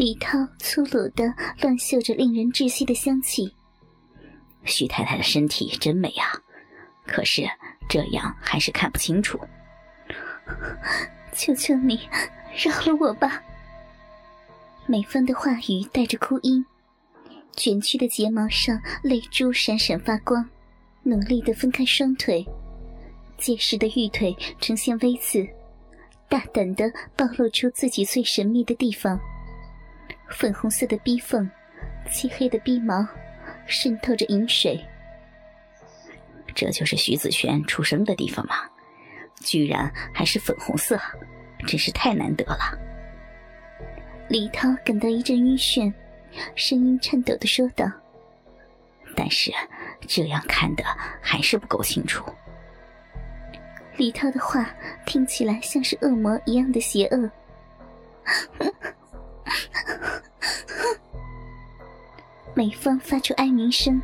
李涛粗鲁的乱嗅着令人窒息的香气。徐太太的身体真美啊，可是这样还是看不清楚。求求你，饶了我吧！美芳的话语带着哭音，卷曲的睫毛上泪珠闪闪发光，努力的分开双腿，结实的玉腿呈现微刺，大胆的暴露出自己最神秘的地方。粉红色的逼缝，漆黑的逼毛，渗透着银水。这就是徐子轩出生的地方吗？居然还是粉红色，真是太难得了。李涛感到一阵晕眩，声音颤抖的说道：“但是这样看的还是不够清楚。”李涛的话听起来像是恶魔一样的邪恶。美芳发出哀鸣声，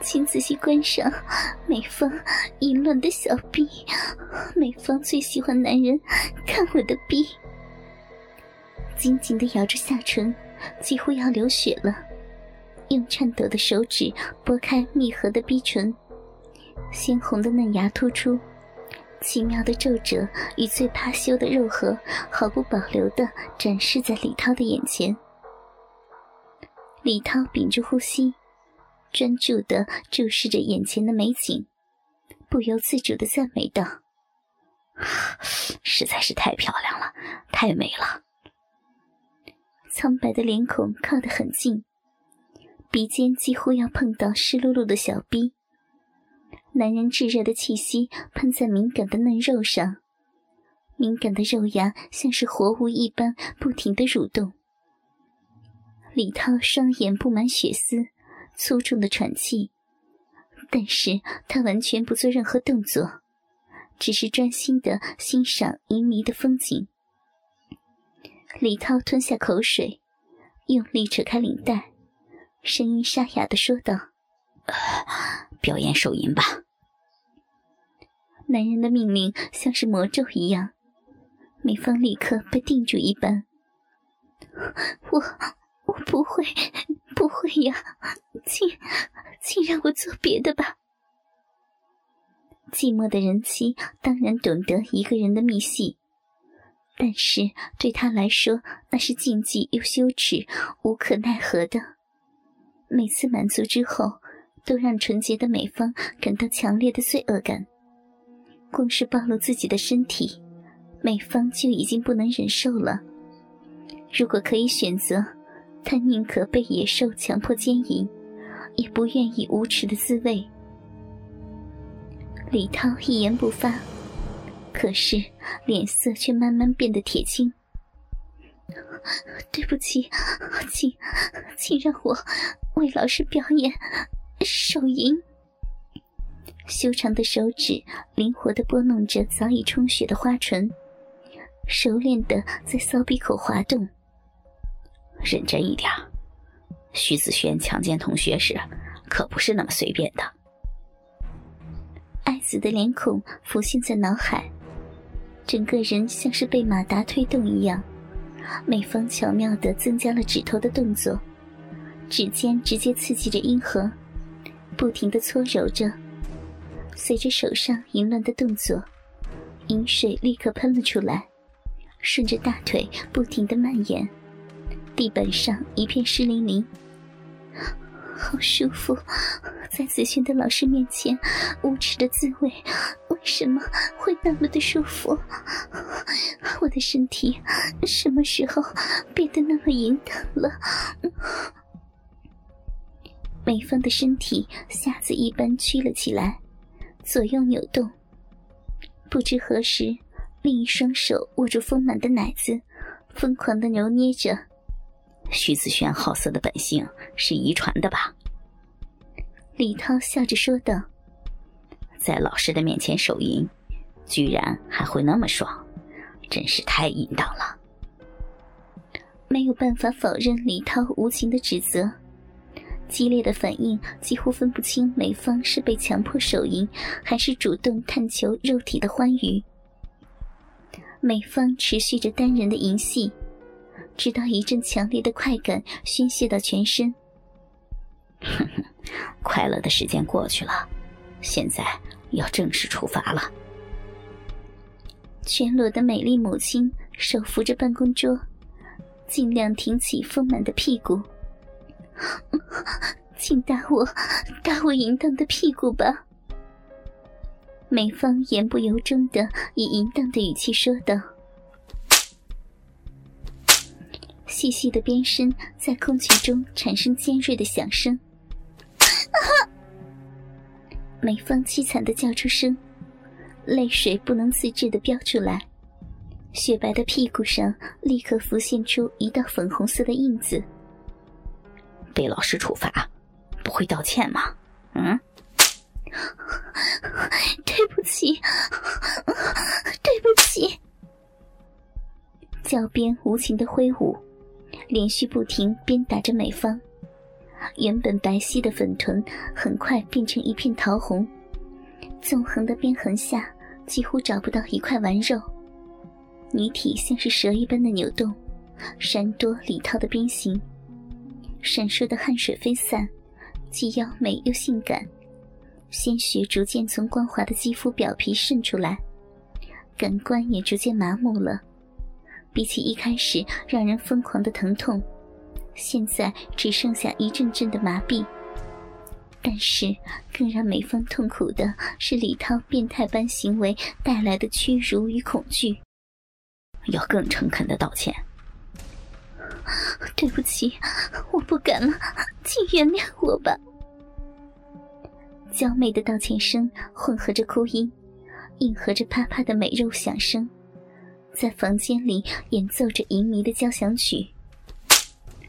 请仔细观赏美芳淫乱的小臂。美芳最喜欢男人看我的臂，紧紧的咬着下唇，几乎要流血了。用颤抖的手指拨开密合的逼唇，鲜红的嫩芽突出。奇妙的皱褶与最怕羞的肉核，毫不保留地展示在李涛的眼前。李涛屏住呼吸，专注地注视着眼前的美景，不由自主地赞美道：“实在是太漂亮了，太美了。”苍白的脸孔靠得很近，鼻尖几乎要碰到湿漉漉的小逼。男人炙热的气息喷在敏感的嫩肉上，敏感的肉芽像是活物一般不停的蠕动。李涛双眼布满血丝，粗重的喘气，但是他完全不做任何动作，只是专心的欣赏旖旎的风景。李涛吞下口水，用力扯开领带，声音沙哑的说道。表演手淫吧。男人的命令像是魔咒一样，美芳立刻被定住一般。我我不会，不会呀，请请让我做别的吧。寂寞的人妻当然懂得一个人的秘戏，但是对他来说那是禁忌又羞耻，无可奈何的。每次满足之后。都让纯洁的美芳感到强烈的罪恶感。光是暴露自己的身体，美芳就已经不能忍受了。如果可以选择，她宁可被野兽强迫奸淫，也不愿意无耻的滋味。李涛一言不发，可是脸色却慢慢变得铁青。对不起，请，请让我为老师表演。手淫，修长的手指灵活地拨弄着早已充血的花唇，熟练地在骚逼口滑动。认真一点，徐子轩强奸同学时可不是那么随便的。爱子的脸孔浮现在脑海，整个人像是被马达推动一样。美芳巧妙地增加了指头的动作，指尖直接刺激着阴核。不停的搓揉着，随着手上淫乱的动作，饮水立刻喷了出来，顺着大腿不停的蔓延，地板上一片湿淋淋。好舒服，在子轩的老师面前，无耻的滋味，为什么会那么的舒服？我的身体什么时候变得那么淫荡了？美芳的身体匣子一般曲了起来，左右扭动。不知何时，另一双手握住丰满的奶子，疯狂的揉捏着。徐子轩好色的本性是遗传的吧？李涛笑着说道：“在老师的面前手淫，居然还会那么爽，真是太淫荡了。”没有办法否认李涛无情的指责。激烈的反应几乎分不清美芳是被强迫手淫，还是主动探求肉体的欢愉。美芳持续着单人的淫戏，直到一阵强烈的快感宣泄到全身。快乐的时间过去了，现在要正式出发了。全裸的美丽母亲手扶着办公桌，尽量挺起丰满的屁股。请打我，打我淫荡的屁股吧。美芳言不由衷的以淫荡的语气说道，细细的鞭声在空气中产生尖锐的响声。美芳凄惨的叫出声。泪水不能自制的飙出来，雪白的屁股上立刻浮现出一道粉红色的印子。被老师处罚，不会道歉吗？嗯？对不起，对不起。教鞭无情的挥舞，连续不停鞭打着美芳。原本白皙的粉臀很快变成一片桃红，纵横的鞭痕下。几乎找不到一块完肉，女体像是蛇一般的扭动，闪躲李涛的鞭刑，闪烁的汗水飞散，既妖美又性感，鲜血逐渐从光滑的肌肤表皮渗出来，感官也逐渐麻木了。比起一开始让人疯狂的疼痛，现在只剩下一阵阵的麻痹。但是，更让美芳痛苦的是李涛变态般行为带来的屈辱与恐惧。要更诚恳的道歉。对不起，我不敢了，请原谅我吧。娇媚的道歉声混合着哭音，应和着啪啪的美肉响声，在房间里演奏着淫靡的交响曲。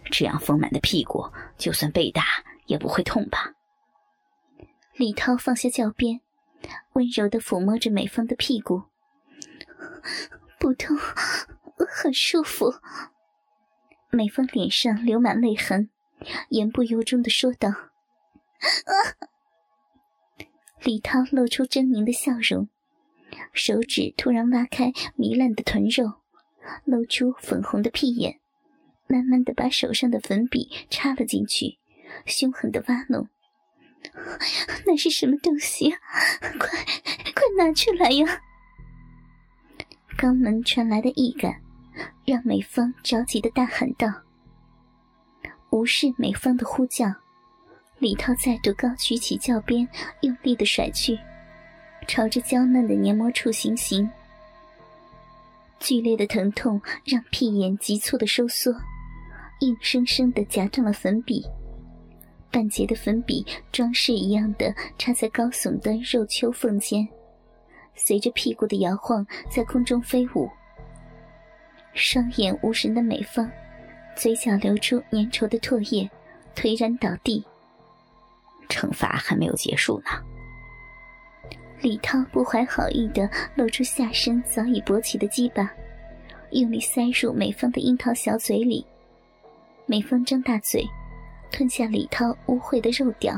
这样丰满的屁股，就算被打也不会痛吧？李涛放下教鞭，温柔的抚摸着美芳的屁股，不痛，很舒服。美芳脸上流满泪痕，言不由衷的说道：“啊李涛露出狰狞的笑容，手指突然挖开糜烂的臀肉，露出粉红的屁眼，慢慢的把手上的粉笔插了进去，凶狠的挖弄。那是什么东西？快，快拿出来呀！肛门传来的异感，让美芳着急的大喊道。无视美芳的呼叫，李涛再度高举起教鞭，用力的甩去，朝着娇嫩的黏膜处行刑。剧烈的疼痛让屁眼急促的收缩，硬生生的夹断了粉笔。半截的粉笔装饰一样的插在高耸的肉丘缝间，随着屁股的摇晃在空中飞舞。双眼无神的美芳，嘴角流出粘稠的唾液，颓然倒地。惩罚还没有结束呢。李涛不怀好意的露出下身早已勃起的鸡巴，用力塞入美芳的樱桃小嘴里。美芳张大嘴。吞下李涛污秽的肉屌，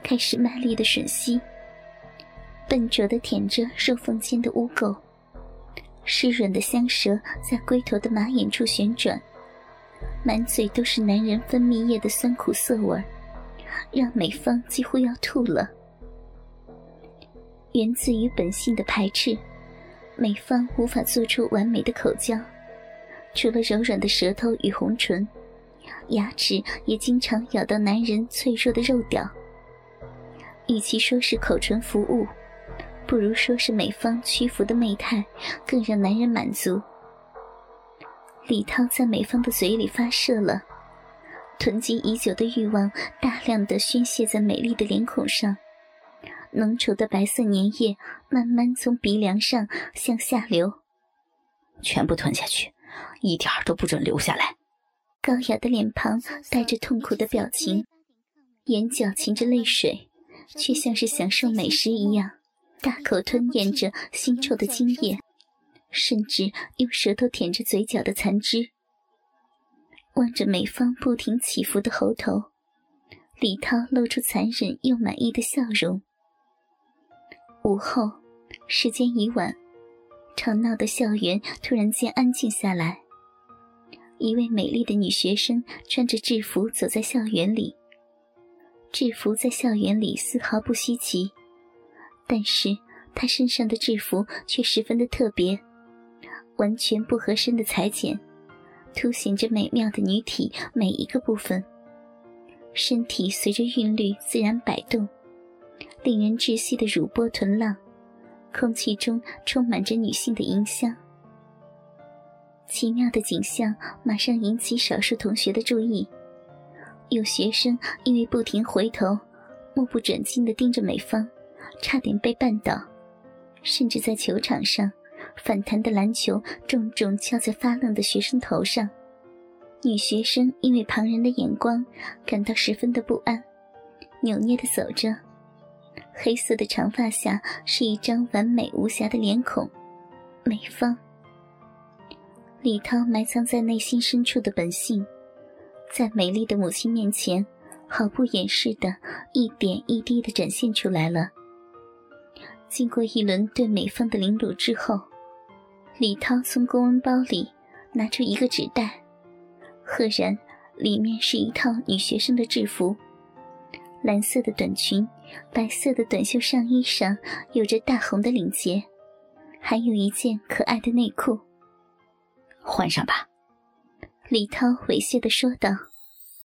开始卖力的吮吸，笨拙的舔着肉缝间的污垢，湿润的香舌在龟头的马眼处旋转，满嘴都是男人分泌液的酸苦涩味让美芳几乎要吐了。源自于本性的排斥，美芳无法做出完美的口交，除了柔软的舌头与红唇。牙齿也经常咬到男人脆弱的肉屌。与其说是口唇服务，不如说是美方屈服的媚态，更让男人满足。李涛在美方的嘴里发射了，囤积已久的欲望大量的宣泄在美丽的脸孔上，浓稠的白色粘液慢慢从鼻梁上向下流，全部吞下去，一点儿都不准留下来。高雅的脸庞带着痛苦的表情，眼角噙着泪水，却像是享受美食一样，大口吞咽着腥臭的精液，甚至用舌头舔着嘴角的残汁。望着美方不停起伏的喉头，李涛露出残忍又满意的笑容。午后，时间已晚，吵闹的校园突然间安静下来。一位美丽的女学生穿着制服走在校园里。制服在校园里丝毫不稀奇，但是她身上的制服却十分的特别，完全不合身的裁剪，凸显着美妙的女体每一个部分。身体随着韵律自然摆动，令人窒息的乳波臀浪，空气中充满着女性的淫香。奇妙的景象马上引起少数同学的注意，有学生因为不停回头，目不转睛地盯着美方，差点被绊倒，甚至在球场上，反弹的篮球重重敲在发愣的学生头上。女学生因为旁人的眼光感到十分的不安，扭捏的走着，黑色的长发下是一张完美无瑕的脸孔，美方。李涛埋藏在内心深处的本性，在美丽的母亲面前毫不掩饰的一点一滴的展现出来了。经过一轮对美方的凌辱之后，李涛从公文包里拿出一个纸袋。赫然，里面是一套女学生的制服，蓝色的短裙，白色的短袖上衣上有着大红的领结，还有一件可爱的内裤。换上吧，李涛猥亵的说道。